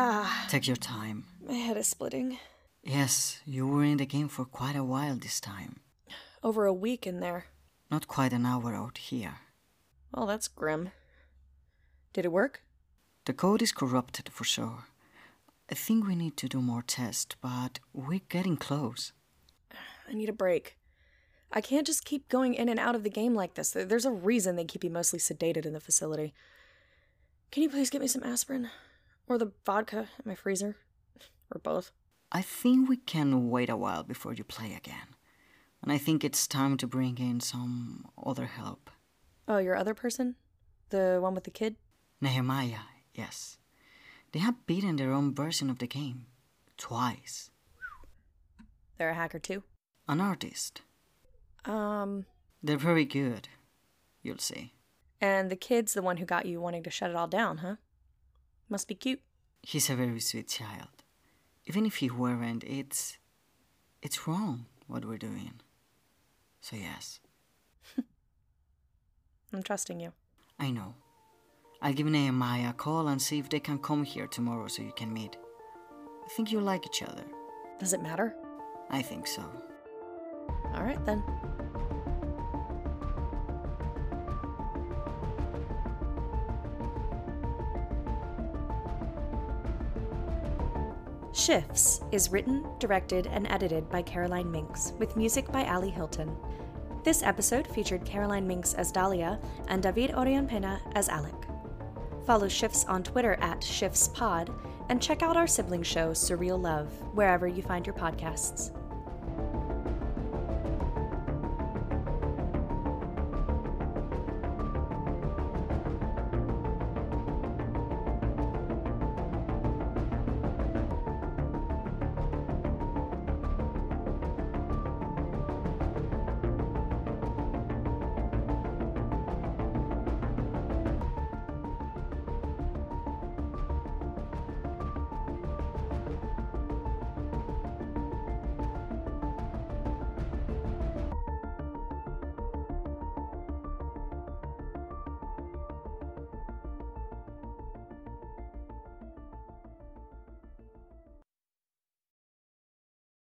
Ah, Take your time. my head is splitting. Yes, you were in the game for quite a while this time. Over a week in there. Not quite an hour out here. Well, that's grim. Did it work? The code is corrupted for sure. I think we need to do more tests, but we're getting close. I need a break. I can't just keep going in and out of the game like this. There's a reason they keep you mostly sedated in the facility. Can you please get me some aspirin? Or the vodka in my freezer? Or both? I think we can wait a while before you play again. And I think it's time to bring in some other help. Oh, your other person? The one with the kid? Nehemiah, yes. They have beaten their own version of the game. Twice. They're a hacker too. An artist. Um, They're very good. You'll see. and the kid's the one who got you wanting to shut it all down, huh? Must be cute. He's a very sweet child. Even if he weren't, it's. It's wrong what we're doing. So, yes, I'm trusting you. I know. I'll give Nehemiah a call and see if they can come here tomorrow so you can meet. I think you'll like each other. Does it matter? I think so. All right then. Shifts is written, directed, and edited by Caroline Minks, with music by Ali Hilton. This episode featured Caroline Minks as Dahlia and David Orion Pena as Alec. Follow Shifts on Twitter at ShiftsPod and check out our sibling show, Surreal Love, wherever you find your podcasts.